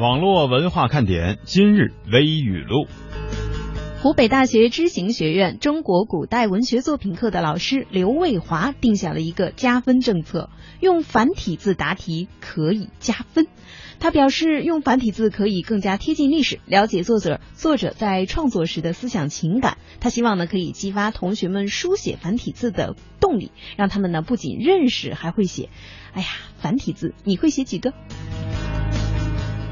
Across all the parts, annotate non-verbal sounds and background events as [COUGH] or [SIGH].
网络文化看点今日微语录。湖北大学知行学院中国古代文学作品课的老师刘卫华定下了一个加分政策：用繁体字答题可以加分。他表示，用繁体字可以更加贴近历史，了解作者作者在创作时的思想情感。他希望呢，可以激发同学们书写繁体字的动力，让他们呢不仅认识，还会写。哎呀，繁体字你会写几个？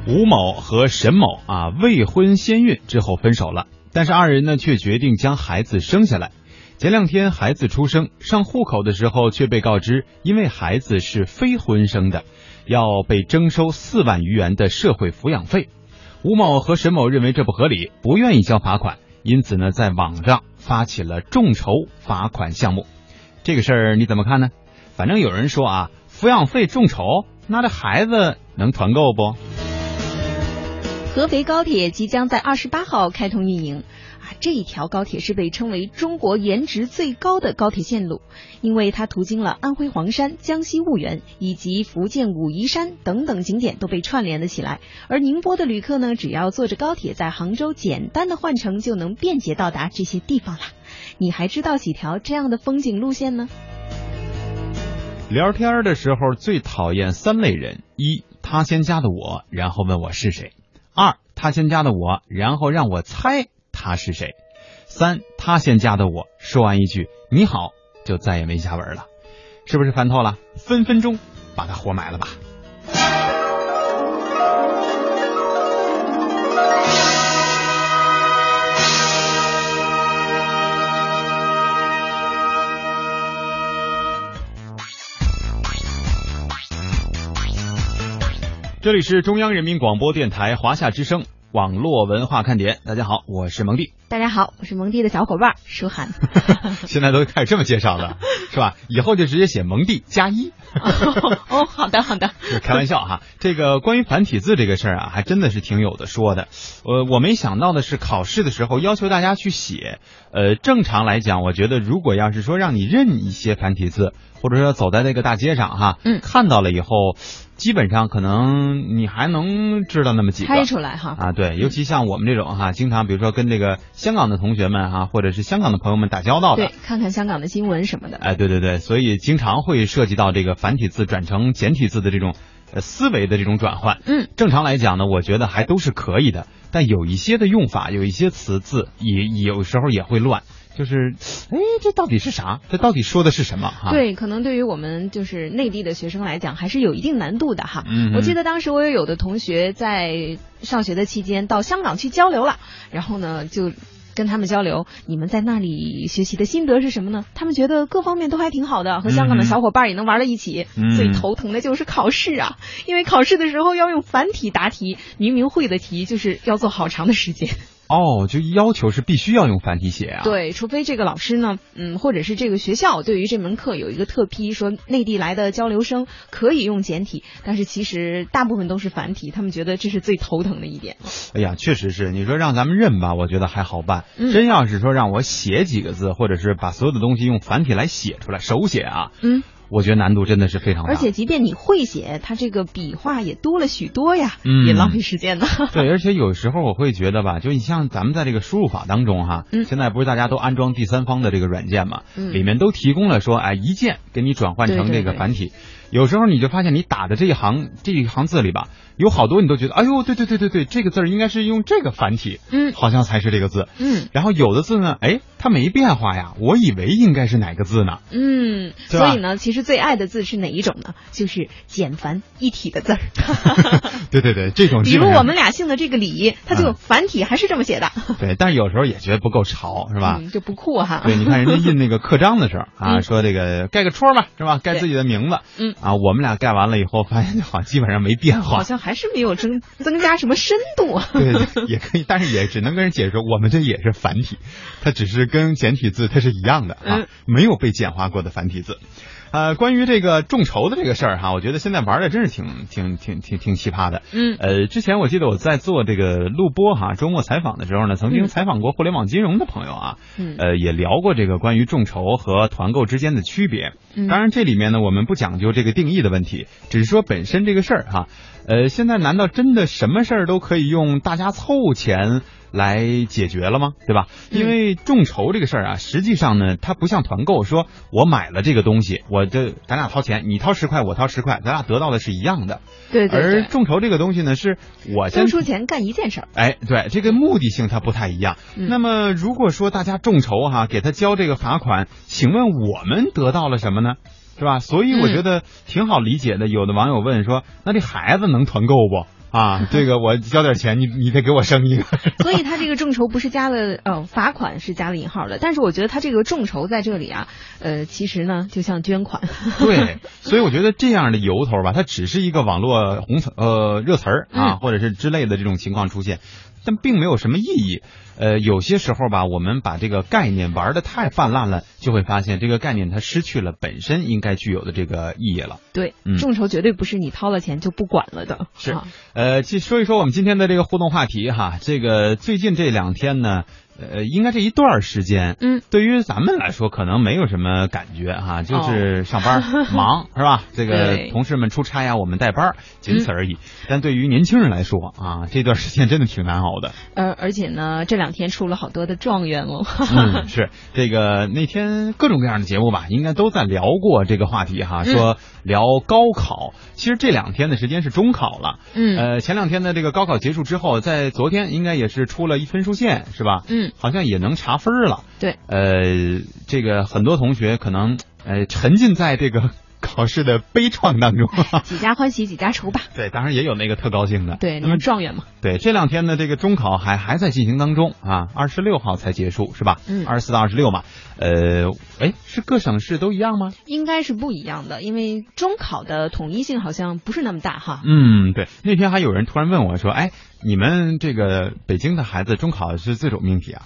吴某和沈某啊，未婚先孕之后分手了，但是二人呢却决定将孩子生下来。前两天孩子出生，上户口的时候却被告知，因为孩子是非婚生的。要被征收四万余元的社会抚养费，吴某和沈某认为这不合理，不愿意交罚款，因此呢，在网上发起了众筹罚款项目。这个事儿你怎么看呢？反正有人说啊，抚养费众筹，那这孩子能团购不？合肥高铁即将在二十八号开通运营。啊这一条高铁是被称为中国颜值最高的高铁线路，因为它途经了安徽黄山、江西婺源以及福建武夷山等等景点都被串联了起来。而宁波的旅客呢，只要坐着高铁在杭州简单的换乘，就能便捷到达这些地方了。你还知道几条这样的风景路线呢？聊天的时候最讨厌三类人：一，他先加的我，然后问我是谁；二，他先加的我，然后让我猜。他是谁？三，他先加的我，说完一句你好，就再也没下文了，是不是烦透了？分分钟把他活埋了吧。这里是中央人民广播电台华夏之声。网络文化看点，大家好，我是蒙蒂。大家好，我是蒙蒂的小伙伴舒涵。[LAUGHS] 现在都开始这么介绍了，[LAUGHS] 是吧？以后就直接写蒙蒂加一。哦，好的好的。开玩笑哈，这个关于繁体字这个事儿啊，还真的是挺有的说的。呃，我没想到的是，考试的时候要求大家去写。呃，正常来讲，我觉得如果要是说让你认一些繁体字，或者说走在那个大街上哈，嗯，看到了以后。基本上可能你还能知道那么几个，猜出来哈啊，对，尤其像我们这种哈，经常比如说跟这个香港的同学们哈，或者是香港的朋友们打交道的，对，看看香港的新闻什么的，哎，对对对，所以经常会涉及到这个繁体字转成简体字的这种呃思维的这种转换。嗯，正常来讲呢，我觉得还都是可以的，但有一些的用法，有一些词字也有时候也会乱。就是，哎，这到底是啥？这到底说的是什么？哈，对，可能对于我们就是内地的学生来讲，还是有一定难度的哈。嗯，我记得当时我也有的同学在上学的期间到香港去交流了，然后呢就跟他们交流，你们在那里学习的心得是什么呢？他们觉得各方面都还挺好的，和香港的小伙伴也能玩到一起。最头疼的就是考试啊，因为考试的时候要用繁体答题，明明会的题就是要做好长的时间。哦，就要求是必须要用繁体写啊？对，除非这个老师呢，嗯，或者是这个学校对于这门课有一个特批，说内地来的交流生可以用简体，但是其实大部分都是繁体，他们觉得这是最头疼的一点。哎呀，确实是，你说让咱们认吧，我觉得还好办。真要是说让我写几个字，或者是把所有的东西用繁体来写出来，手写啊，嗯。我觉得难度真的是非常大，而且即便你会写，它这个笔画也多了许多呀，也浪费时间呢。[LAUGHS] 对，而且有时候我会觉得吧，就你像咱们在这个输入法当中哈，现在不是大家都安装第三方的这个软件嘛，里面都提供了说，哎，一键给你转换成这个繁体。有时候你就发现你打的这一行这一行字里吧，有好多你都觉得，哎呦，对对对对对，这个字应该是用这个繁体，嗯，好像才是这个字，嗯。然后有的字呢，哎，它没变化呀，我以为应该是哪个字呢？嗯，所以呢，其实最爱的字是哪一种呢？就是简繁一体的字儿。[LAUGHS] 对对对，这种。比如我们俩姓的这个李，它就繁体还是这么写的。对，但是有时候也觉得不够潮，是吧？就不酷哈。对，你看人家印那个刻章的时候啊，说这个盖个戳嘛，是吧？盖自己的名字，嗯。啊，我们俩盖完了以后，发现好像基本上没变化，好像还是没有增增加什么深度。对，也可以，但是也只能跟人解释，我们这也是繁体，它只是跟简体字它是一样的啊，没有被简化过的繁体字。呃，关于这个众筹的这个事儿哈，我觉得现在玩的真是挺挺挺挺挺奇葩的。嗯，呃，之前我记得我在做这个录播哈，周末采访的时候呢，曾经采访过互联网金融的朋友啊，嗯呃，也聊过这个关于众筹和团购之间的区别。嗯当然，这里面呢，我们不讲究这个定义的问题，只是说本身这个事儿哈。呃，现在难道真的什么事儿都可以用大家凑钱来解决了吗？对吧？嗯因为众筹这个事儿啊，实际上呢，它不像团购，说我买了这个东西，我这咱俩掏钱，你掏十块，我掏十块，咱俩得到的是一样的。而对对而，众筹这个东西呢，是我先出钱干一件事儿。哎，对，这个目的性它不太一样。嗯那么，如果说大家众筹哈、给他交这个罚款，请问我们得到了什么呢？是吧？所以我嗯觉得挺好理解的。有的网友问说：“那这孩子能团购不？”啊，[LAUGHS] 这个我交点钱，你你得给我生一个。[LAUGHS] 所以他这个众筹不是加了呃罚款是加了引号的，但是我觉得他这个众筹在这里啊，呃，其实呢就像捐款。[LAUGHS] 对，所以我觉得这样的由头吧，它只是一个网络红词呃热词儿啊，嗯或者是之类的这种情况出现，但并没有什么意义。呃，有些时候吧，我们把这个概念玩的太泛滥了，就会发现这个概念它失去了本身应该具有的这个意义了。对嗯，众筹绝对不是你掏了钱就不管了的。是啊呃，去说一说我们今天的这个互动话题哈，这个最近这两天呢，呃，应该这一段时间，嗯，对于咱们来说可能没有什么感觉哈，就是上班、忙 [LAUGHS] 是吧？这个同事们出差呀，我们带班儿，仅此而已。但对于年轻人来说啊，这段时间真的挺难熬的。呃，而且呢，这两天出了好多的状元哦。嗯，是这个那天各种各样的节目吧，应该都在聊过这个话题哈，嗯说聊高考。其实这两天的时间是中考了，嗯呃，前两天的这个高考结束之后，在昨天应该也是出了一分数线，是吧？嗯，好像也能查分了。对，呃，这个很多同学可能呃沉浸在这个考试的悲怆当中。[LAUGHS] 几家欢喜几家愁吧。对，当然也有那个特高兴的。对，那么状元嘛。对，这两天呢，这个中考还还在进行当中啊，二十六号才结束是吧？嗯二十四到二十六嘛。呃，哎，是各省市都一样吗？应该是不一样的，因为中考的统一性好像不是那么大哈。嗯，对。那天还有人突然问我说：“哎，你们这个北京的孩子中考是自主命题啊？”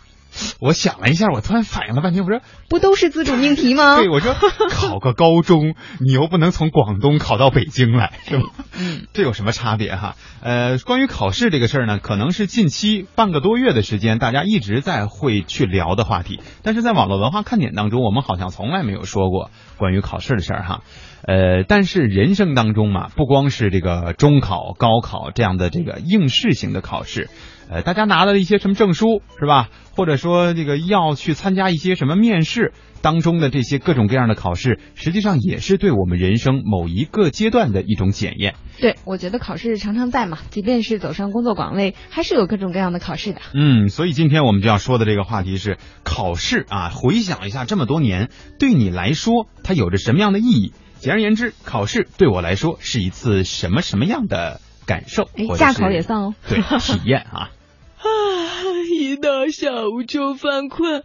我想了一下，我突然反应了半天，我说不都是自主命题吗？对，我说考个高中，你又不能从广东考到北京来，是吧？嗯，这有什么差别哈？呃，关于考试这个事儿呢，可能是近期半个多月的时间，大家一直在会去聊的话题。但是在网络文化看点当中，我们好像从来没有说过关于考试的事儿哈。呃，但是人生当中嘛，不光是这个中考、高考这样的这个应试型的考试，呃，大家拿了一些什么证书是吧？或者说这个要去参加一些什么面试当中的这些各种各样的考试，实际上也是对我们人生某一个阶段的一种检验。对，我觉得考试常常在嘛，即便是走上工作岗位，还是有各种各样的考试的。嗯，所以今天我们就要说的这个话题是考试啊。回想一下这么多年，对你来说它有着什么样的意义？简而言之，考试对我来说是一次什么什么样的感受？哎，驾考也算哦。[LAUGHS] 对体验啊。啊，[LAUGHS] 一到下午就犯困，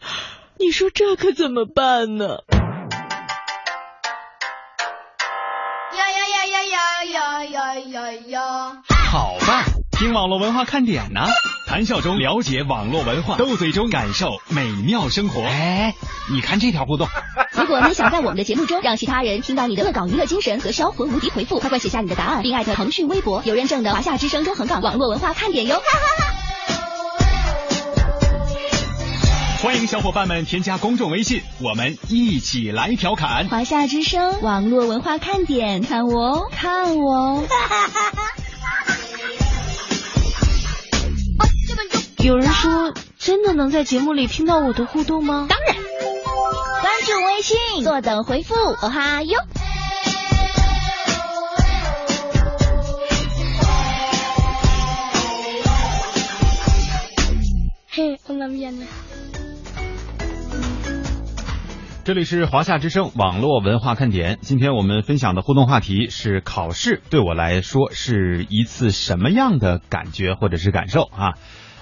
你说这可怎么办呢？呀呀呀呀呀呀呀呀呀！网络文化看点呢，谈笑中了解网络文化，斗嘴中感受美妙生活。哎，你看这条互动，[LAUGHS] 如果你想在我们的节目中让其他人听到你的恶搞娱乐精神和销魂无敌回复，快快写下你的答案，并艾特腾讯微博有认证的华夏之声中横岗网络文化看点哟。[LAUGHS] 欢迎小伙伴们添加公众微信，我们一起来调侃。华夏之声网络文化看点，看我哦，看我哦。[LAUGHS] 有人说，真的能在节目里听到我的互动吗？当然，关注微信，坐等回复，哦哈哟。嘿，我那边呢？这里是华夏之声网络文化看点，今天我们分享的互动话题是考试对我来说是一次什么样的感觉或者是感受啊？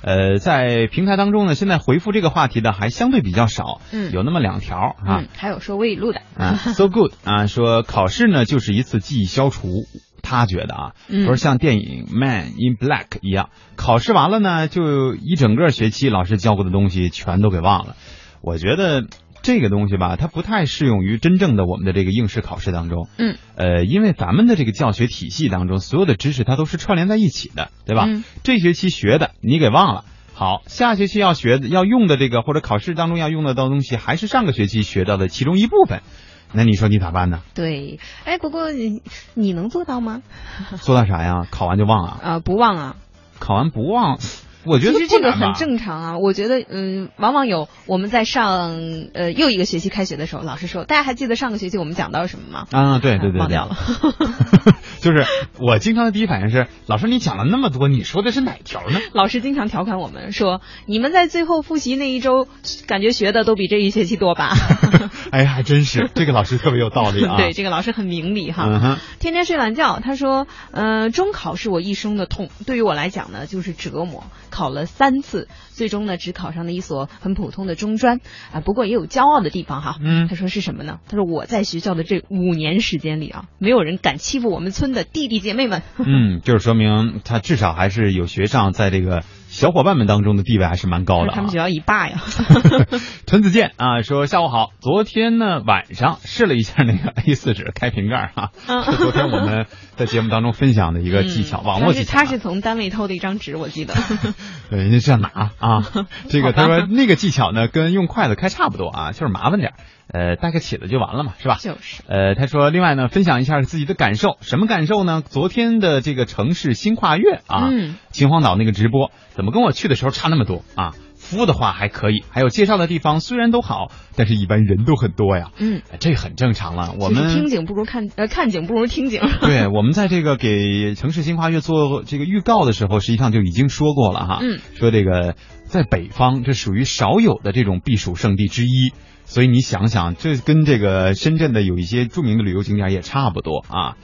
呃，在平台当中呢，现在回复这个话题的还相对比较少，嗯有那么两条啊。嗯，还有说微语录的。啊，so good 啊，说考试呢就是一次记忆消除。他觉得啊，嗯说像电影《Man in Black》一样，考试完了呢，就一整个学期老师教过的东西全都给忘了。我觉得这个东西吧，它不太适用于真正的我们的这个应试考试当中。嗯，呃，因为咱们的这个教学体系当中，所有的知识它都是串联在一起的，对吧？嗯这学期学的你给忘了。好，下学期要学的、要用的这个或者考试当中要用得到东西，还是上个学期学到的其中一部分。那你说你咋办呢？对，哎，不过你你能做到吗？做到啥呀？考完就忘啊？啊、不忘啊。考完不忘，我觉得其实这个很正常啊，我觉得，嗯，往往有我们在上呃又一个学期开学的时候，老师说，大家还记得上个学期我们讲到什么吗？啊，对对对，对忘掉了。[LAUGHS] [LAUGHS] 就是我经常的第一反应是，老师你讲了那么多，你说的是哪条呢？老师经常调侃我们说，你们在最后复习那一周，感觉学的都比这一学期多吧？[LAUGHS] 哎呀，还真是，[LAUGHS] 这个老师特别有道理啊。对，这个老师很明理哈。嗯，天天睡懒觉，他说，呃，中考是我一生的痛，对于我来讲呢，就是折磨。考了三次，最终呢，只考上了一所很普通的中专啊。不过也有骄傲的地方哈。嗯他说是什么呢？他说我在学校的这五年时间里啊，没有人敢欺负我们村的弟弟姐妹们。嗯，就是说明他至少还是有学上，在这个小伙伴们当中的地位还是蛮高的、啊。他们学校一霸呀。[LAUGHS] 陈子健啊，说下午好，昨天呢晚上试了一下那个 A 四纸开瓶盖哈、嗯是昨天我们在节目当中分享的一个技巧，网络技巧啊。他是从单位偷的一张纸，我记得。[LAUGHS] 对，人家这样拿啊，[LAUGHS] 这个他说那个技巧呢，跟用筷子开差不多啊，就是麻烦点儿呃，带个起子就完了嘛，是吧？就是。呃，他说，另外呢，分享一下自己的感受，什么感受呢？昨天的这个城市新跨越啊，嗯秦皇岛那个直播，怎么跟我去的时候差那么多啊？服务的话还可以，还有介绍的地方虽然都好，但是一般人都很多呀，嗯，呃这很正常了。我们听景不如看 [LAUGHS] 呃看景不如听景。[LAUGHS] 对，我们在这个给城市新跨越做这个预告的时候，实际上就已经说过了哈。嗯，说这个在北方，这属于少有的这种避暑胜地之一。所以你想想，这跟这个深圳的有一些著名的旅游景点也差不多啊。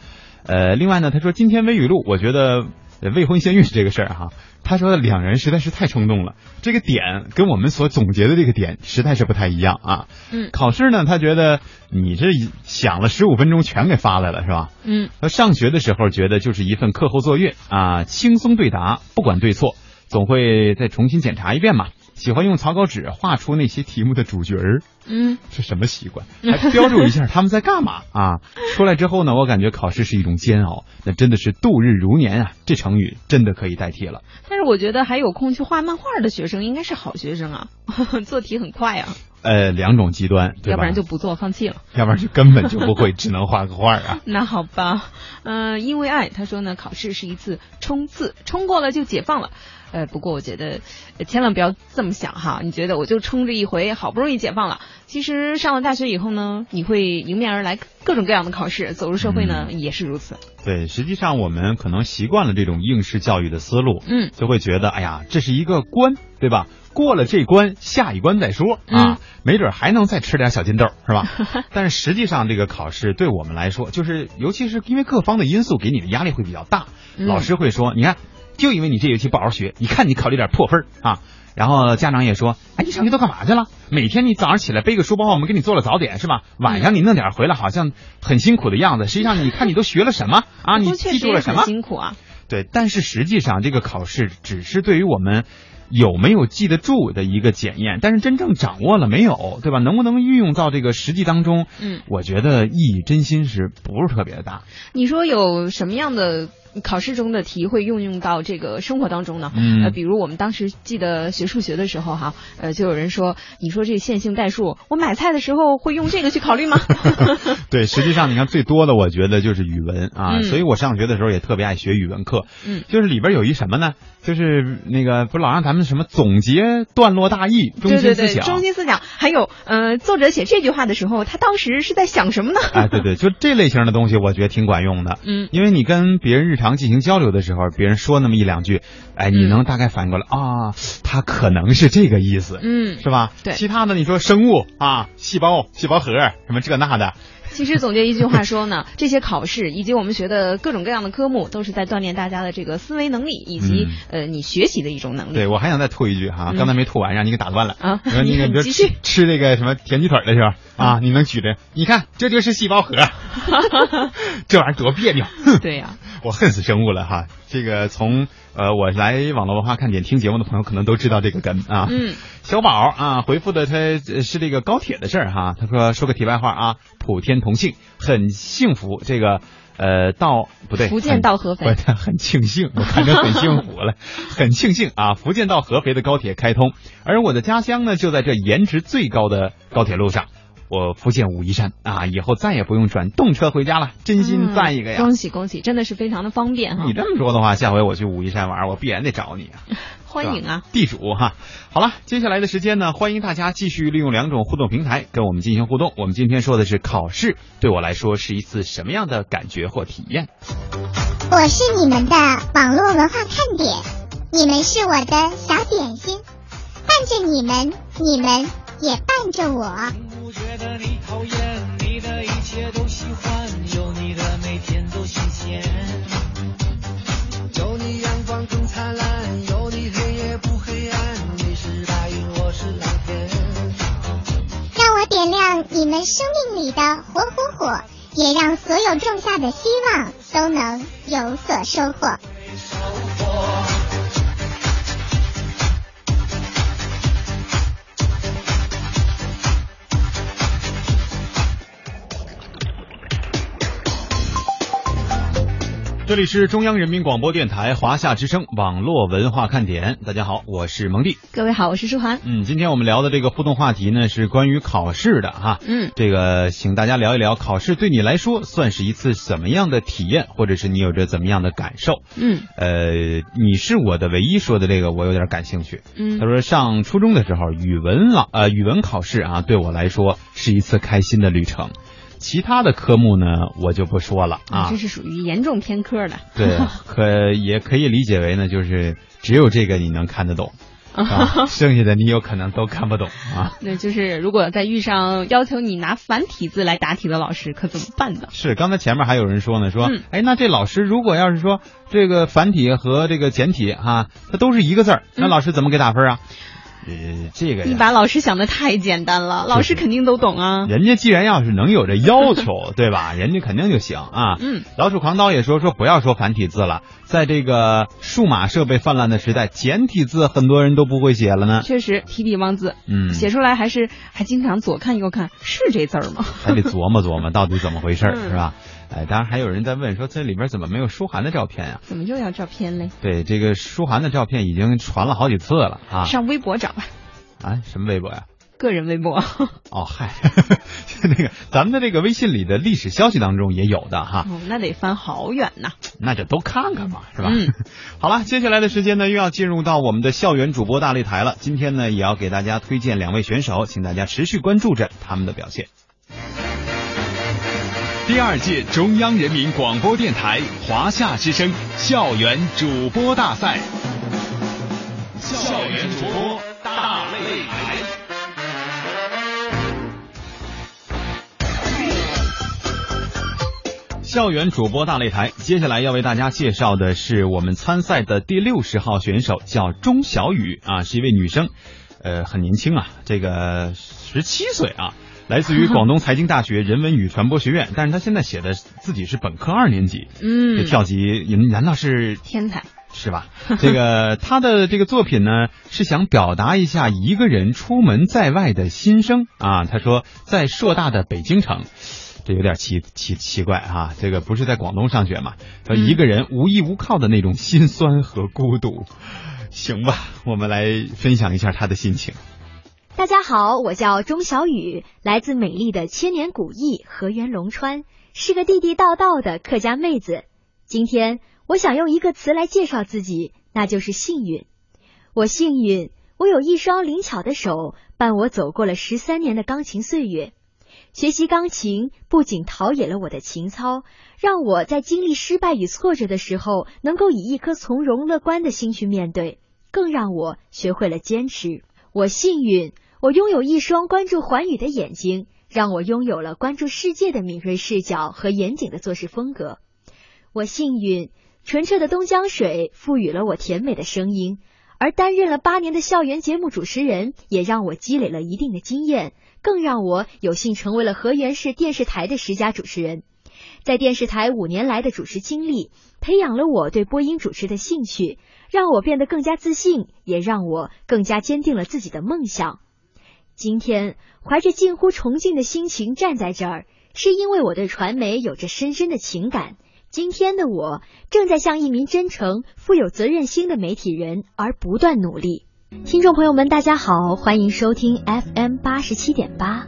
呃，另外呢，他说今天微雨录，我觉得呃未婚先孕这个事儿哈，他说两人实在是太冲动了，这个点跟我们所总结的这个点实在是不太一样啊。嗯考试呢，他觉得你这想了十五分钟全给发来了是吧？嗯他上学的时候觉得就是一份课后作业啊，轻松对答，不管对错，总会再重新检查一遍嘛。喜欢用草稿纸画出那些题目的主角儿，嗯，是什么习惯？还标注一下他们在干嘛啊？[LAUGHS] 出来之后呢，我感觉考试是一种煎熬，那真的是度日如年啊！这成语真的可以代替了。但是我觉得还有空去画漫画的学生应该是好学生啊，[LAUGHS] 做题很快啊，呃，两种极端，对吧？要不然就不做，放弃了。要不然就根本就不会，只能画个画啊。[LAUGHS] 那好吧，嗯、因为爱，他说呢，考试是一次冲刺，冲过了就解放了。呃，不过我觉得，呃千万不要这么想哈。你觉得我就冲这一回，好不容易解放了，其实上了大学以后呢，你会迎面而来各种各样的考试，走入社会呢、也是如此。对，实际上我们可能习惯了这种应试教育的思路，嗯，就会觉得，哎呀，这是一个关，对吧？过了这关，下一关再说嗯啊，没准还能再吃点小金豆，是吧？[LAUGHS] 但是实际上，这个考试对我们来说，就是尤其是因为各方的因素给你的压力会比较大，嗯老师会说，你看，就因为你这学期不好好学，你看你考虑点破分儿啊。然后家长也说，哎，你上学都干嘛去了？每天你早上起来背个书包，我们给你做了早点是吧？晚上你弄点回来，好像很辛苦的样子。实际上，你看你都学了什么啊？你记住了什么？辛苦啊。对，但是实际上这个考试只是对于我们有没有记得住的一个检验，但是真正掌握了没有，对吧？能不能运用到这个实际当中？嗯，我觉得意义真心是不是特别的大。你说有什么样的考试中的题会运用到这个生活当中呢？嗯呃，比如我们当时记得学数学的时候哈，呃，就有人说，你说这线性代数，我买菜的时候会用这个去考虑吗？[LAUGHS] 对，实际上你看最多的，我觉得就是语文啊，嗯所以我上学的时候也特别爱学语文课。嗯就是里边有一什么呢？就是那个不是老让咱们什么总结段落大意、中对对对，心思想。中心思想，还有呃，作者写这句话的时候，他当时是在想什么呢？哎，对对，就这类型的东西，我觉得挺管用的。嗯因为你跟别人日常进行交流的时候，别人说那么一两句，哎，你嗯能大概反应过来、啊，他可能是这个意思，嗯，是吧？对其他的你说生物啊，细胞、细胞核什么这那的，其实总结一句话说呢，这些考试以及我们学的各种各样的科目，都是在锻炼大家的这个思维能力以及、呃你学习的一种能力。对我还想再吐一句哈，嗯刚才没吐完，让你给打断了。啊你 [LAUGHS] 说继续吃吃这个什么甜鸡腿的时候啊，你能举着，你看这就是细胞核，[LAUGHS] 这玩意儿多别扭。哼对呀、我恨死生物了哈。这个从呃我来网络文化看点听节目的朋友可能都知道这个梗啊。嗯，小宝啊回复的他呃是这个高铁的事儿哈。他说说个题外话啊，普天同庆，很幸福。这个呃到不对，福建到合肥很很庆幸，我看着很幸福了，[LAUGHS] 很庆幸啊！福建到合肥的高铁开通，而我的家乡呢就在这颜值最高的高铁路上。我福建武夷山啊，以后再也不用转动车回家了，真心赞一个呀！恭喜恭喜，真的是非常的方便哈。你这么说的话，下回我去武夷山玩，我必然得找你啊！[LAUGHS] 欢迎啊，地主哈！好了，接下来的时间呢，欢迎大家继续利用两种互动平台跟我们进行互动。我们今天说的是考试，对我来说是一次什么样的感觉或体验？我是你们的网络文化看点，你们是我的小点心，伴着你们，你们也伴着我。你讨厌，你的一切都喜欢，有你的每天都新鲜。有你阳光更灿烂，有你黑夜不黑暗，你是白云，我是蓝天。让我点亮你们生命里的火火火，也让所有种下的希望都能有所收获。这里是中央人民广播电台华夏之声网络文化看点，大家好，我是蒙蒂。各位好，我是舒涵。嗯，今天我们聊的这个互动话题呢，是关于考试的哈。嗯，这个请大家聊一聊，考试对你来说算是一次怎么样的体验，或者是你有着怎么样的感受？嗯，呃，你是我的唯一说的这个，我有点感兴趣。嗯他说上初中的时候，语文老呃语文考试啊，对我来说是一次开心的旅程。其他的科目呢，我就不说了啊这。是属于严重偏科的。对，[LAUGHS] 可也可以理解为呢，就是只有这个你能看得懂，啊，[LAUGHS] 剩下的你有可能都看不懂啊。那就是如果再遇上要求你拿繁体字来答题的老师，可怎么办呢？是，刚才前面还有人说呢，说，嗯哎，那这老师如果要是说这个繁体和这个简体哈、它都是一个字儿，那嗯老师怎么给打分啊？呃，这个，你把老师想的太简单了，老师肯定都懂啊。人家既然要是能有这要求，[LAUGHS] 对吧？人家肯定就行啊。嗯，老鼠狂刀也说说不要说繁体字了，在这个数码设备泛滥的时代，简体字很多人都不会写了呢。确实提笔忘字，嗯，写出来还是还经常左看右看，是这字儿吗？还得琢磨琢磨到底怎么回事 [LAUGHS] 是吧？哎，当然还有人在问说这里边怎么没有舒涵的照片呀、怎么又要照片嘞？对，这个舒涵的照片已经传了好几次了啊上微博找吧，啊！什么微博呀？个人微博。哦，嗨，[LAUGHS] 那个咱们的这个微信里的历史消息当中也有的哈，哦，那得翻好远呐。那就都看看嘛，是吧？嗯，[LAUGHS] 好了，接下来的时间呢，又要进入到我们的校园主播大擂台了。今天呢，也要给大家推荐两位选手，请大家持续关注着他们的表现。第二届中央人民广播电台华夏之声校园主播大赛，校园主播大擂台。校园主播大擂台，接下来要为大家介绍的是我们参赛的第六十号选手，叫钟小雨啊，是一位女生，呃，很年轻啊，这个十七岁啊，来自于广东财经大学人文与传播学院，但是他现在写的自己是本科二年级，嗯这嗯，跳级，难道是天才。是吧？这个他的这个作品呢，是想表达一下一个人出门在外的心声啊。他说，在硕大的北京城，这有点奇奇奇怪啊、这个不是在广东上学嘛？说嗯一个人无依无靠的那种心酸和孤独。行吧，我们来分享一下他的心情。大家好，我叫钟小雨，来自美丽的千年古邑河源龙川，是个地地道道的客家妹子。今天我想用一个词来介绍自己，那就是幸运。我幸运，我有一双灵巧的手，伴我走过了十三年的钢琴岁月。学习钢琴不仅陶冶了我的情操，让我在经历失败与挫折的时候，能够以一颗从容乐观的心去面对，更让我学会了坚持。我幸运，我拥有一双关注寰宇的眼睛，让我拥有了关注世界的敏锐视角和严谨的做事风格。我幸运，纯澈的东江水赋予了我甜美的声音，而担任了八年的校园节目主持人，也让我积累了一定的经验，更让我有幸成为了河源市电视台的十佳主持人。在电视台五年来的主持经历，培养了我对播音主持的兴趣，让我变得更加自信，也让我更加坚定了自己的梦想。今天怀着近乎崇敬的心情站在这儿，是因为我对传媒有着深深的情感。今天的我正在向一名真诚、富有责任心的媒体人而不断努力。听众朋友们，大家好，欢迎收听 FM 八十七点八。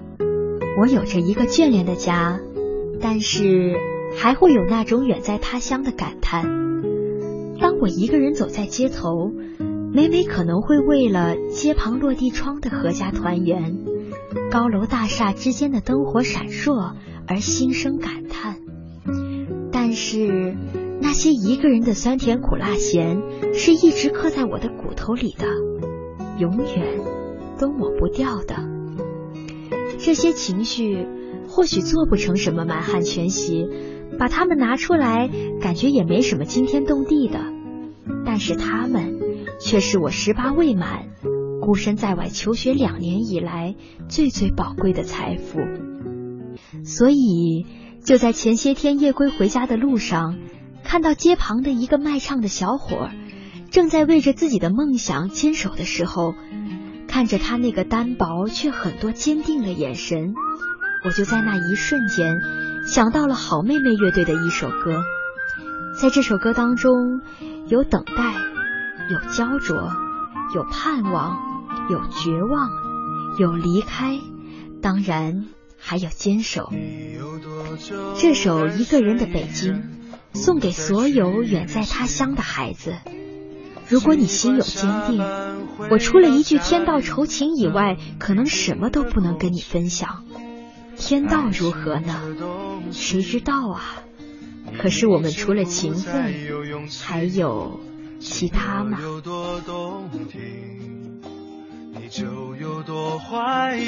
我有着一个眷恋的家，但是还会有那种远在他乡的感叹。当我一个人走在街头，每每可能会为了街旁落地窗的阖家团圆、高楼大厦之间的灯火闪烁而心生感叹。但是那些一个人的酸甜苦辣咸，是一直刻在我的骨头里的，永远都抹不掉的。这些情绪或许做不成什么满汉全席，把它们拿出来，感觉也没什么惊天动地的。但是他们却是我十八未满、孤身在外求学两年以来最最宝贵的财富。所以。就在前些天夜归回家的路上，看到街旁的一个卖唱的小伙，正在为着自己的梦想坚守的时候，看着他那个单薄却很多坚定的眼神，我就在那一瞬间想到了好妹妹乐队的一首歌。在这首歌当中，有等待，有焦灼，有盼望，有绝望，有离开，当然还有坚守。这首《一个人的北京》送给所有远在他乡的孩子。如果你心有坚定，我除了一句天道酬勤以外，可能什么都不能跟你分享。天道如何呢？谁知道啊？可是我们除了情分，还有其他吗？有多动听你就有多怀疑。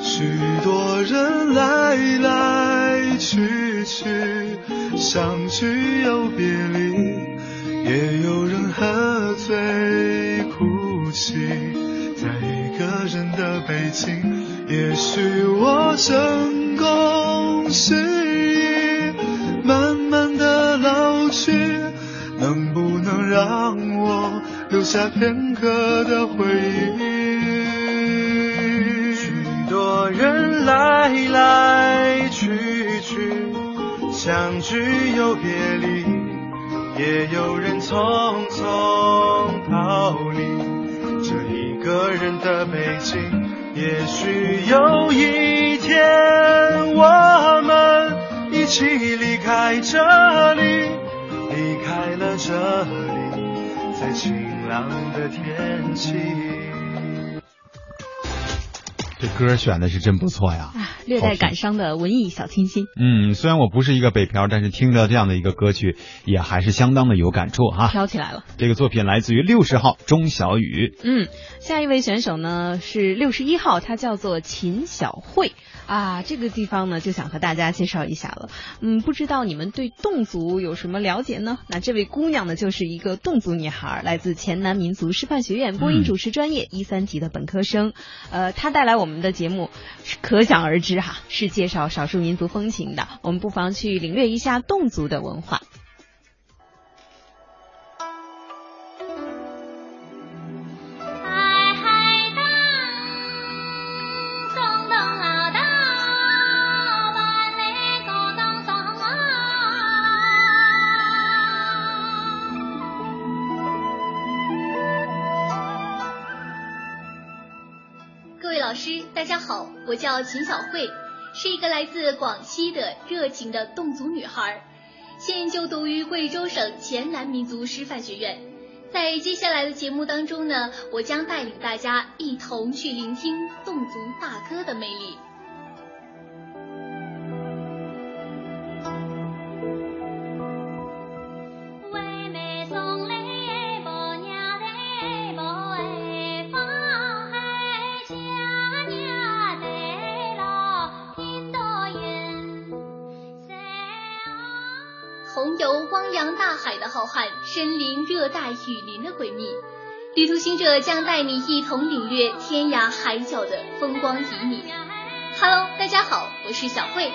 许多人来来去去，相聚又别离，也有人喝醉哭泣，在一个人的北京。也许我成功失意，下片刻的回忆？许多人来来去去，相聚又别离，也有人匆匆逃离这一个人的北京。也许有一天，我们一起离开这里，离开了这里，在朗的天气。这歌选的是真不错呀，略带感伤的文艺小清新。嗯，虽然我不是一个北漂，但是听着这样的一个歌曲，也还是相当的有感触哈。飘起来了。这个作品来自于六十号钟小雨。嗯，下一位选手呢是六十一号，他叫做秦小慧。啊，这个地方呢，就想和大家介绍一下了。嗯，不知道你们对侗族有什么了解呢？那这位姑娘呢，就是一个侗族女孩，来自黔南民族师范学院播音主持专业一三级的本科生。呃，她带来我们的节目，可想而知哈，是介绍少数民族风情的。我们不妨去领略一下侗族的文化。我叫秦小慧，是一个来自广西的热情的侗族女孩，现就读于贵州省黔南民族师范学院。在接下来的节目当中呢，我将带领大家一同去聆听侗族大歌的魅力。身临热带雨林的诡秘，旅途行者将带你一同领略天涯海角的风光旖旎。Hello，大家好，我是小慧，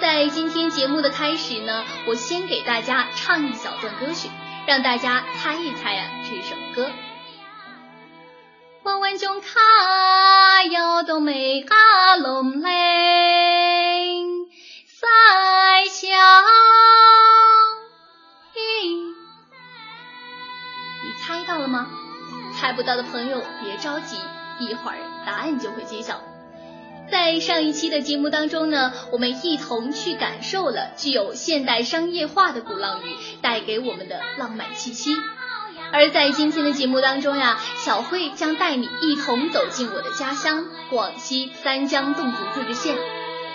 在今天节目的开始呢，我先给大家唱一小段歌曲，让大家猜一猜啊这首歌。弯弯中卡要到美卡龙嘞，猜不到的朋友别着急，一会儿答案就会揭晓。在上一期的节目当中呢，我们一同去感受了具有现代商业化的鼓浪屿带给我们的浪漫气息。而在今天的节目当中呀，小慧将带你一同走进我的家乡广西三江侗族自治县，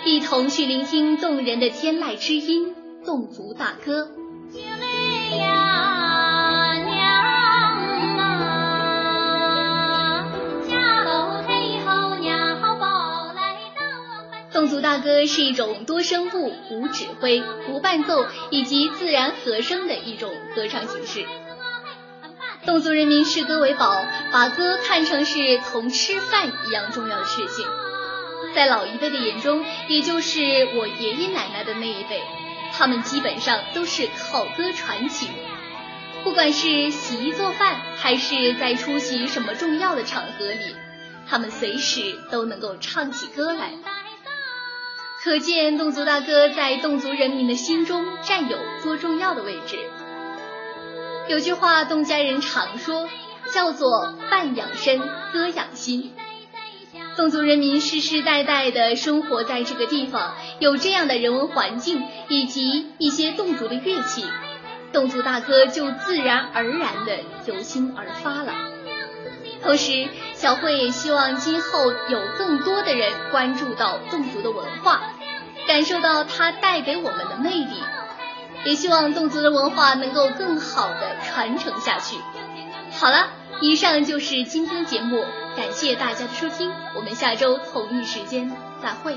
一同去聆听动人的天籁之音——侗族大歌。大歌是一种多声部、无指挥、无伴奏以及自然和声的一种歌唱形式。侗族人民视歌为宝，把歌看成是同吃饭一样重要的事情。在老一辈的眼中，也就是我爷爷奶奶的那一辈，他们基本上都是靠歌传情。不管是洗衣做饭，还是在出席什么重要的场合里，他们随时都能够唱起歌来。可见侗族大歌在侗族人民的心中占有多重要的位置。有句话，侗家人常说，叫做“饭养身，歌养心”。侗族人民世世代代的生活在这个地方，有这样的人文环境以及一些侗族的乐器，侗族大歌就自然而然的由心而发了。同时，小慧也希望今后有更多的人关注到侗族的文化，感受到它带给我们的魅力，也希望侗族的文化能够更好的传承下去。好了，以上就是今天节目，感谢大家的收听，我们下周同一时间再会。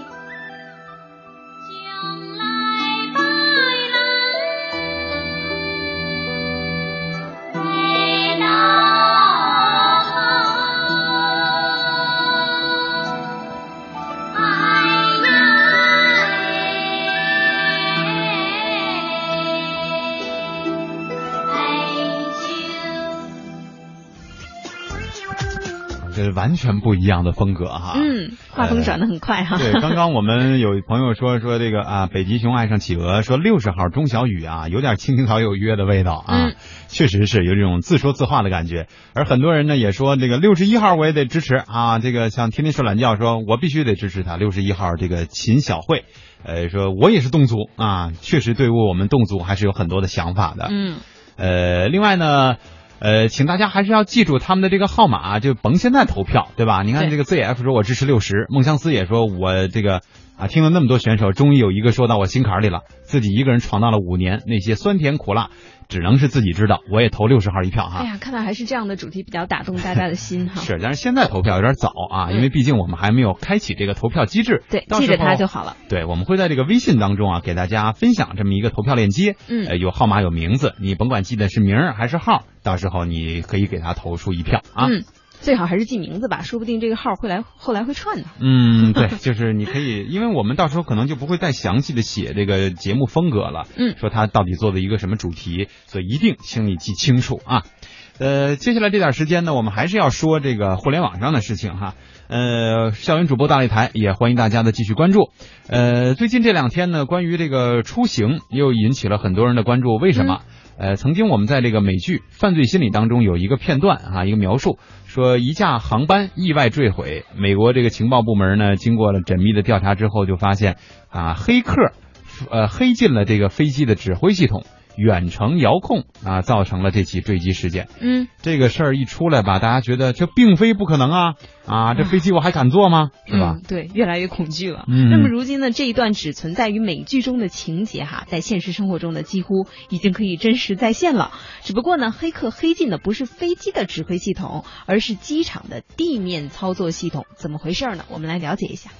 完全不一样的风格哈。嗯，画风转的很快哈。对，刚刚我们有朋友说说这个啊，[LAUGHS] 北极熊爱上企鹅，说六十号钟小雨啊，有点青青草有约的味道啊，嗯确实是有这种自说自话的感觉。而很多人呢也说这个六十一号我也得支持啊，这个像天天睡懒觉说，我必须得支持他六十一号这个秦小慧，呃，说我也是侗族啊，确实对于我们侗族还是有很多的想法的。嗯，呃，另外呢。呃，请大家还是要记住他们的这个号码，就甭现在投票，对吧？你看这个 ZF 说我支持六十，孟相思也说我这个啊，听了那么多选手，终于有一个说到我心坎里了，自己一个人闯荡了五年，那些酸甜苦辣，只能是自己知道。我也投六十号一票哈。哎呀，看来还是这样的主题比较打动大家的心哈。[LAUGHS] 是，但是现在投票有点早啊，因为毕竟我们还没有开启这个投票机制。对，记着它就好了。对，我们会在这个微信当中啊，给大家分享这么一个投票链接。嗯，呃，有号码有名字，你甭管记得是名儿还是号，到时候你可以给他投出一票啊。嗯。最好还是记名字吧，说不定这个号会来后来会串呢。嗯，对，就是你可以，因为我们到时候可能就不会再详细的写这个节目风格了。嗯，说他到底做的一个什么主题，所以一定请你记清楚啊。呃，接下来这点时间呢，我们还是要说这个互联网上的事情哈。呃，校园主播大擂台也欢迎大家的继续关注。呃，最近这两天呢，关于这个出行又引起了很多人的关注，为什么？嗯呃，曾经我们在这个美剧《犯罪心理》当中有一个片段啊，一个描述说一架航班意外坠毁，美国这个情报部门呢，经过了缜密的调查之后，就发现啊，黑客呃黑进了这个飞机的指挥系统。远程遥控啊，造成了这起坠机事件。嗯，这个事儿一出来吧，大家觉得这并非不可能啊啊，这飞机我还敢坐吗？是吧？嗯？对，越来越恐惧了。嗯，那么如今呢，这一段只存在于美剧中的情节哈，在现实生活中呢，几乎已经可以真实再现了。只不过呢，黑客黑进的不是飞机的指挥系统，而是机场的地面操作系统。怎么回事呢？我们来了解一下。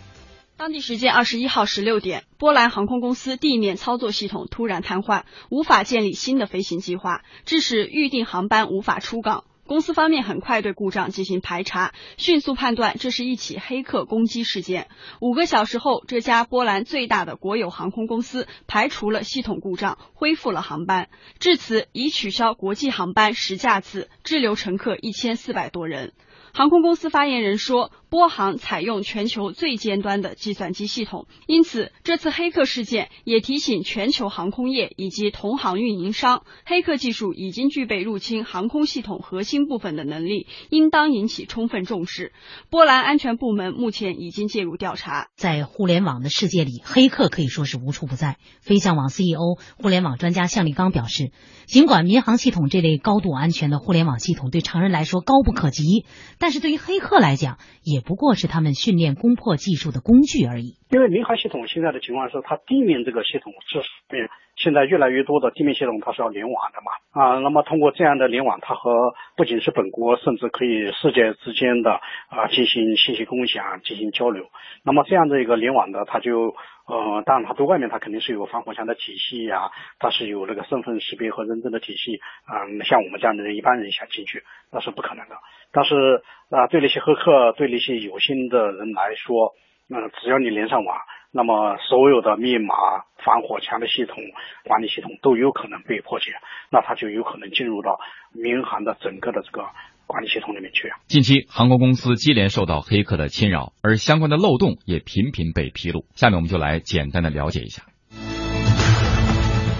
当地时间二十一号十六点，波兰航空公司地面操作系统突然瘫痪，无法建立新的飞行计划，致使预定航班无法出港。公司方面很快对故障进行排查，迅速判断这是一起黑客攻击事件。五个小时后，这家波兰最大的国有航空公司排除了系统故障，恢复了航班。至此，已取消国际航班十架次，滞留乘客一千四百多人。航空公司发言人说，波航采用全球最尖端的计算机系统，因此这次黑客事件也提醒全球航空业以及同行运营商，黑客技术已经具备入侵航空系统核心部分的能力，应当引起充分重视。波兰安全部门目前已经介入调查。在互联网的世界里，黑客可以说是无处不在。飞象网 CEO、互联网专家向立刚表示，尽管民航系统这类高度安全的互联网系统对常人来说高不可及。但是对于黑客来讲，也不过是他们训练攻破技术的工具而已。因为民航系统现在的情况是，它地面这个系统是面现在越来越多的地面系统它是要联网的嘛啊，那么通过这样的联网，它和不仅是本国，甚至可以世界之间的啊进行信息共享、进行交流。那么这样的一个联网的，它就呃，当然它对外面它肯定是有防火墙的体系呀，它是有那个身份识别和认证的体系啊，像我们这样的人一般人想进去那是不可能的。但是啊，对那些黑客，对那些有心的人来说，嗯，只要你连上网，那么所有的密码、防火墙的系统、管理系统都有可能被破解，那它就有可能进入到民航的整个的这个管理系统里面去。近期，航空公司接连受到黑客的侵扰，而相关的漏洞也频频被披露。下面我们就来简单的了解一下。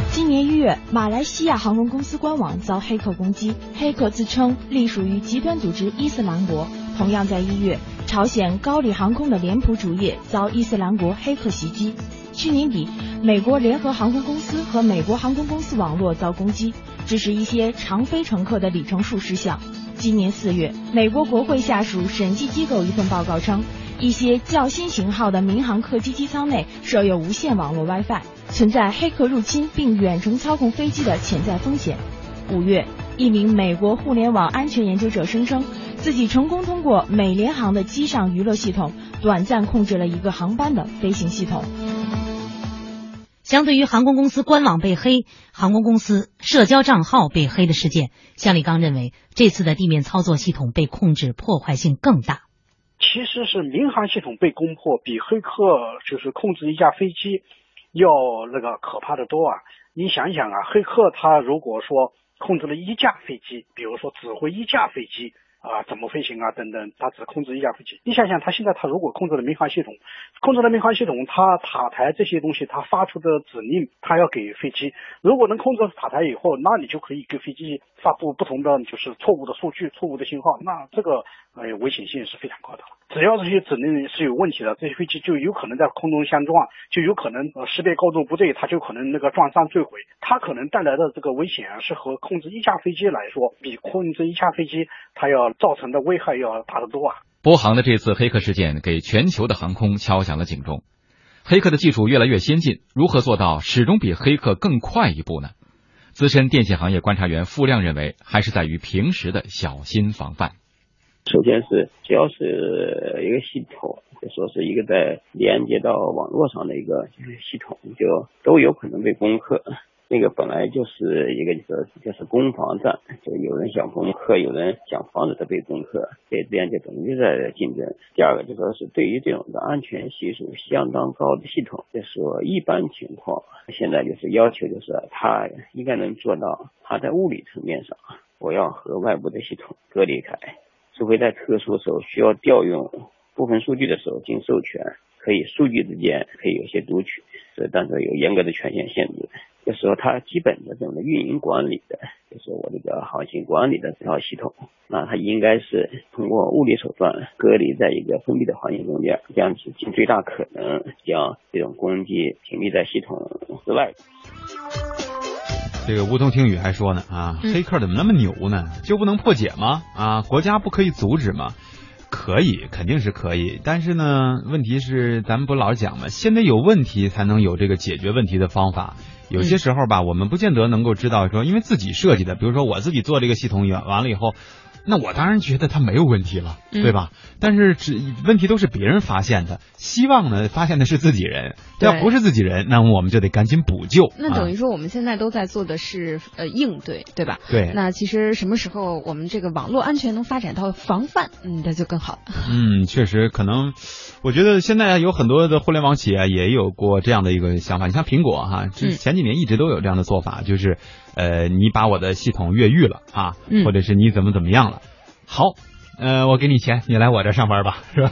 今年一月，马来西亚航空公司官网遭黑客攻击，黑客自称隶属于极端组织伊斯兰国。同样在一月，朝鲜高丽航空的脸谱主页遭伊斯兰国黑客袭击。去年底，美国联合航空公司和美国航空公司网络遭攻击，致使一些常飞乘客的里程数失效。今年四月，美国国会下属审计机构一份报告称，一些较新型号的民航客机机舱内设有无线网络 WiFi。存在黑客入侵并远程操控飞机的潜在风险。五月，一名美国互联网安全研究者声称，自己成功通过美联航的机上娱乐系统，短暂控制了一个航班的飞行系统。相对于航空公司官网被黑、航空公司社交账号被黑的事件，向立刚认为，这次的地面操作系统被控制破坏性更大。其实是民航系统被攻破，比黑客就是控制一架飞机。要那个可怕的多啊！你想想啊，黑客他如果说控制了一架飞机，比如说指挥一架飞机啊，怎么飞行啊等等，他只控制一架飞机。你想想，他现在他如果控制了民航系统，控制了民航系统，他塔台这些东西，他发出的指令，他要给飞机。如果能控制塔台以后，那你就可以给飞机发布不同的就是错误的数据、错误的信号，那这个呃危险性是非常高的。只要这些指令是有问题的，这些飞机就有可能在空中相撞，就有可能呃识别高度不对，它就可能那个撞上坠毁。它可能带来的这个危险，是和控制一架飞机来说，比控制一架飞机它要造成的危害要大得多啊。波航的这次黑客事件给全球的航空敲响了警钟。黑客的技术越来越先进，如何做到始终比黑客更快一步呢？资深电信行业观察员付亮认为，还是在于平时的小心防范。首先是只要是一个系统，就说是一个在连接到网络上的一个系统，就都有可能被攻克。那个本来就是一个就是就是攻防战，就有人想攻克，有人想防止它被攻克，所以这样就等于在竞争。第二个就说是对于这种的安全系数相当高的系统，就说一般情况现在就是要求就是它应该能做到，它在物理层面上我要和外部的系统隔离开。除非在特殊时候需要调用部分数据的时候，经授权可以数据之间可以有些读取，这但是有严格的权限限制。就说它基本的这种的运营管理的，就是我这个航行管理的这套系统，那它应该是通过物理手段隔离在一个封闭的环境中间，这样子尽最大可能将这种攻击屏蔽在系统之外。这个梧桐听雨还说呢啊，黑客怎么那么牛呢？就不能破解吗？啊，国家不可以阻止吗？可以，肯定是可以。但是呢，问题是咱们不老讲吗？先得有问题才能有这个解决问题的方法。有些时候吧，我们不见得能够知道说，因为自己设计的，比如说我自己做这个系统完完了以后，那我当然觉得他没有问题了，嗯对吧？但是只问题都是别人发现的，希望呢发现的是自己人，要不是自己人，那我们就得赶紧补救。那等啊于说我们现在都在做的是呃应对，对吧？对那其实什么时候我们这个网络安全能发展到防范，嗯，那就更好了。[LAUGHS] 嗯，确实可能，我觉得现在有很多的互联网企业也有过这样的一个想法。你像苹果哈，之嗯前几年一直都有这样的做法，就是呃，你把我的系统越狱了啊，嗯或者是你怎么怎么样了，好。呃，我给你钱，你来我这儿上班吧，是吧？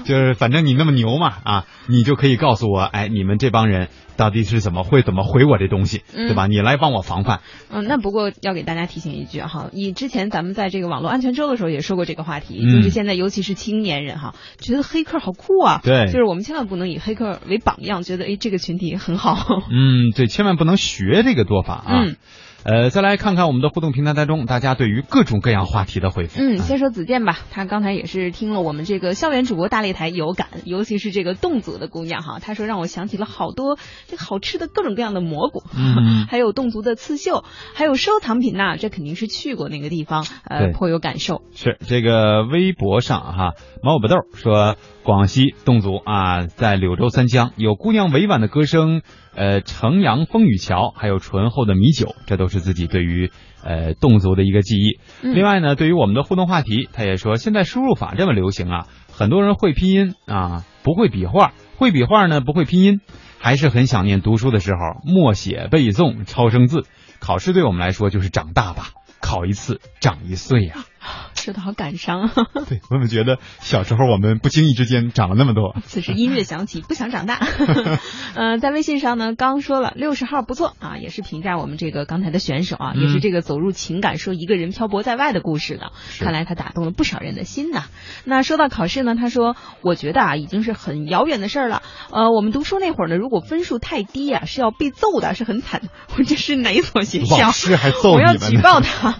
[LAUGHS] 就是反正你那么牛嘛，啊，你就可以告诉我，哎，你们这帮人到底是怎么会怎么回我这东西，嗯对吧？你来帮我防范。嗯，那不过要给大家提醒一句哈，你之前咱们在这个网络安全周的时候也说过这个话题，嗯就是现在尤其是青年人哈，觉得黑客好酷啊，对就是我们千万不能以黑客为榜样，觉得哎这个群体很好，嗯，对，千万不能学这个做法啊。嗯。呃，再来看看我们的互动平台当中，大家对于各种各样话题的回复。嗯，先说子健吧，他刚才也是听了我们这个校园主播大擂台有感，尤其是这个侗族的姑娘哈，她说让我想起了好多这好吃的各种各样的蘑菇，嗯 [LAUGHS] 还有侗族的刺绣，还有收藏品呐、这肯定是去过那个地方，呃，颇有感受。是这个微博上哈，毛不豆说，广西侗族啊，在柳州三江有姑娘委婉的歌声，呃，城阳风雨桥，还有醇厚的米酒，这都是自己对于呃侗族的一个记忆。嗯另外呢，对于我们的互动话题，他也说，现在输入法这么流行啊，很多人会拼音啊，不会笔画，会笔画呢不会拼音，还是很想念读书的时候默写背诵超生字。考试对我们来说就是长大吧，考一次长一岁呀、说的好感伤。[LAUGHS] 对，我们觉得小时候我们不经意之间长了那么多。此时音乐响起，不想长大。[LAUGHS] 呃，在微信上呢，刚说了六十号不错啊，也是评价我们这个刚才的选手啊，嗯也是这个走入情感，说一个人漂泊在外的故事的。看来他打动了不少人的心呐。那说到考试呢，他说，我觉得啊，已经是很遥远的事儿了。呃，我们读书那会儿呢，如果分数太低啊，是要被揍的，是很惨的。[LAUGHS] 我这是哪所学校？老师还揍我要举报他。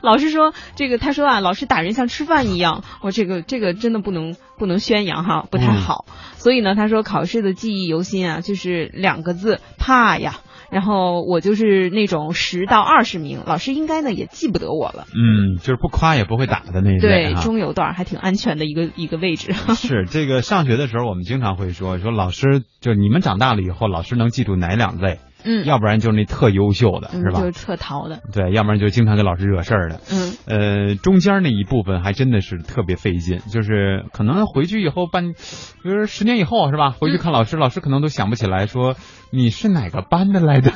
老师说这个，他说啊，老师打人像吃饭一样，我这个这个真的不能不能宣扬哈，不太嗯好。所以呢，他说考试的记忆犹新啊，就是两个字怕呀。然后我就是那种十到二十名，老师应该呢也记不得我了。嗯，就是不夸也不会打的那一类对，中游段还挺安全的一个一个位置。[LAUGHS] [LAUGHS] 是这个上学的时候，我们经常会说说老师，就是你们长大了以后，老师能记住哪两类？嗯要不然就是那特优秀的，嗯是吧？就是特淘的。对，要不然就经常给老师惹事儿的。嗯，呃，中间那一部分还真的是特别费劲，就是可能回去以后半，比如说十年以后是吧？回去看老师，老师可能都想不起来说你是哪个班的来的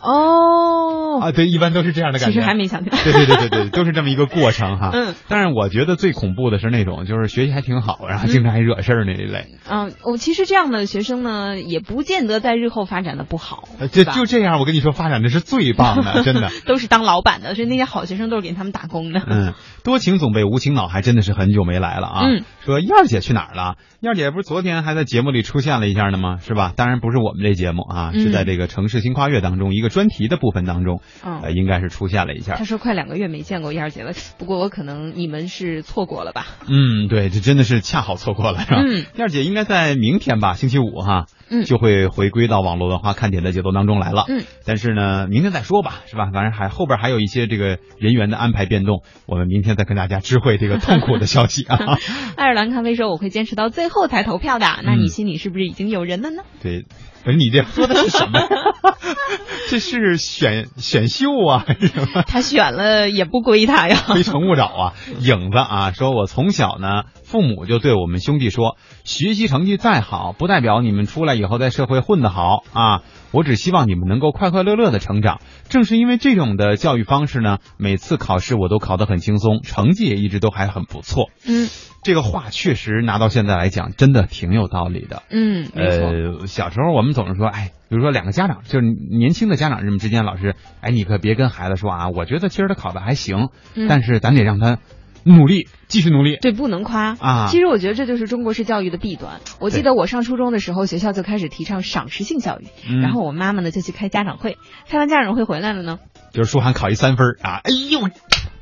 哦，[LAUGHS] 啊？对，一般都是这样的感觉。其实还没想起来。对对对对对，都是这么一个过程哈。嗯，但是我觉得最恐怖的是那种就是学习还挺好，然后经常还惹事儿那一类。嗯，我其实这样的学生呢，也不见得在日后发展的不好。呃就对就这样，我跟你说，发展的是最棒的，[LAUGHS] 真的。都是当老板的，所以那些好学生都是给他们打工的。嗯，多情总被无情恼，还真的是很久没来了啊。嗯，说燕儿姐去哪儿了？燕儿姐不是昨天还在节目里出现了一下呢吗？是吧？当然不是我们这节目啊，嗯是在这个城市新跨越当中一个专题的部分当中，嗯呃，应该是出现了一下他。说快两个月没见过燕儿姐了，不过我可能你们是错过了吧？嗯，对，这真的是恰好错过了，是吧？嗯燕儿姐应该在明天吧，星期五哈，嗯就会回归到网络文化看点的节奏当中来了。嗯，但是呢，明天再说吧，是吧？反正还后边还有一些这个人员的安排变动，我们明天再跟大家知会这个痛苦的消息啊。[LAUGHS] 爱尔兰咖啡说我会坚持到最后才投票的，那你嗯心里是不是已经有人了呢？对，不是你这说的是什么？[LAUGHS] 这是选选秀啊，还是什么？他选了也不归他呀。非诚勿扰啊！影子啊，说我从小呢，父母就对我们兄弟说，学习成绩再好，不代表你们出来以后在社会混得好啊。我只希望你们能够快快乐乐的成长。正是因为这种的教育方式呢，每次考试我都考得很轻松，成绩也一直都还很不错。嗯这个话确实拿到现在来讲，真的挺有道理的。嗯。呃，小时候我们总是说，哎，比如说两个家长，就是年轻的家长人们之间，老师，哎，你可别跟孩子说啊，我觉得其实他考的还行，嗯但是咱得让他努力，继续努力。对，不能夸啊其实我觉得这就是中国式教育的弊端。我记得我上初中的时候，学校就开始提倡赏识性教育，嗯然后我妈妈呢就去开家长会，开完家长会回来了呢，就是舒涵考一三分啊，哎呦，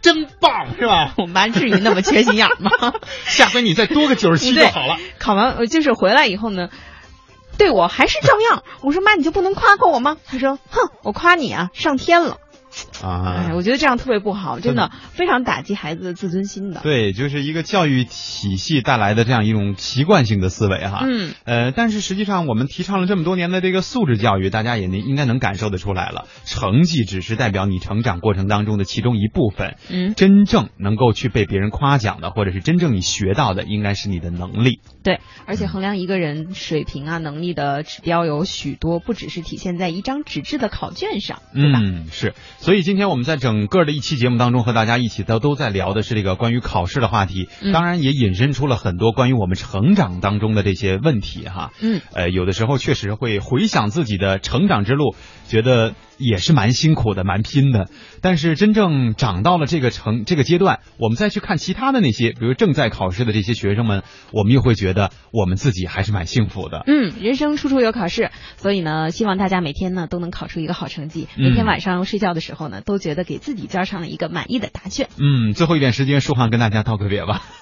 真棒，是吧？[LAUGHS] 我们班至于那么缺心眼吗？[LAUGHS] 下回你再多个九十七就好了。考完呃就是回来以后呢，对我还是照样。我说妈，你就不能夸夸我吗？她说，哼，我夸你啊，上天了。啊。哎，我觉得这样特别不好，真的非常打击孩子的自尊心的。对，就是一个教育体系带来的这样一种习惯性的思维哈。嗯。呃，但是实际上我们提倡了这么多年的这个素质教育，大家也应该能感受得出来了，成绩只是代表你成长过程当中的其中一部分。嗯。真正能够去被别人夸奖的，或者是真正你学到的，应该是你的能力。对，而且衡量一个人水平啊、能力的指标有许多，不只是体现在一张纸质的考卷上，对吧？嗯，是。所以今天我们在整个的一期节目当中，和大家一起都都在聊的是这个关于考试的话题，嗯当然也引申出了很多关于我们成长当中的这些问题哈。嗯，呃，有的时候确实会回想自己的成长之路，觉得也是蛮辛苦的、蛮拼的。但是真正长到了这个成这个阶段，我们再去看其他的那些，比如正在考试的这些学生们，我们又会觉得我们自己还是蛮幸福的。嗯，人生处处有考试，所以呢，希望大家每天呢都能考出一个好成绩，嗯每天晚上睡觉的时候呢，都觉得给自己交上了一个满意的答卷。嗯，最后一点时间，舒涵跟大家道个别吧。[LAUGHS]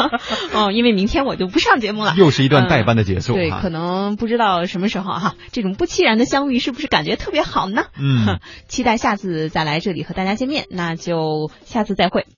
[LAUGHS] 哦，因为明天我就不上节目了，又是一段代班的结束嗯对，可能不知道什么时候哈，这种不期然的相遇是不是感觉特别好呢？嗯，[LAUGHS] 期待下次再来这里和大家见面，那就下次再会。